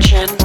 attention.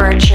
Burge.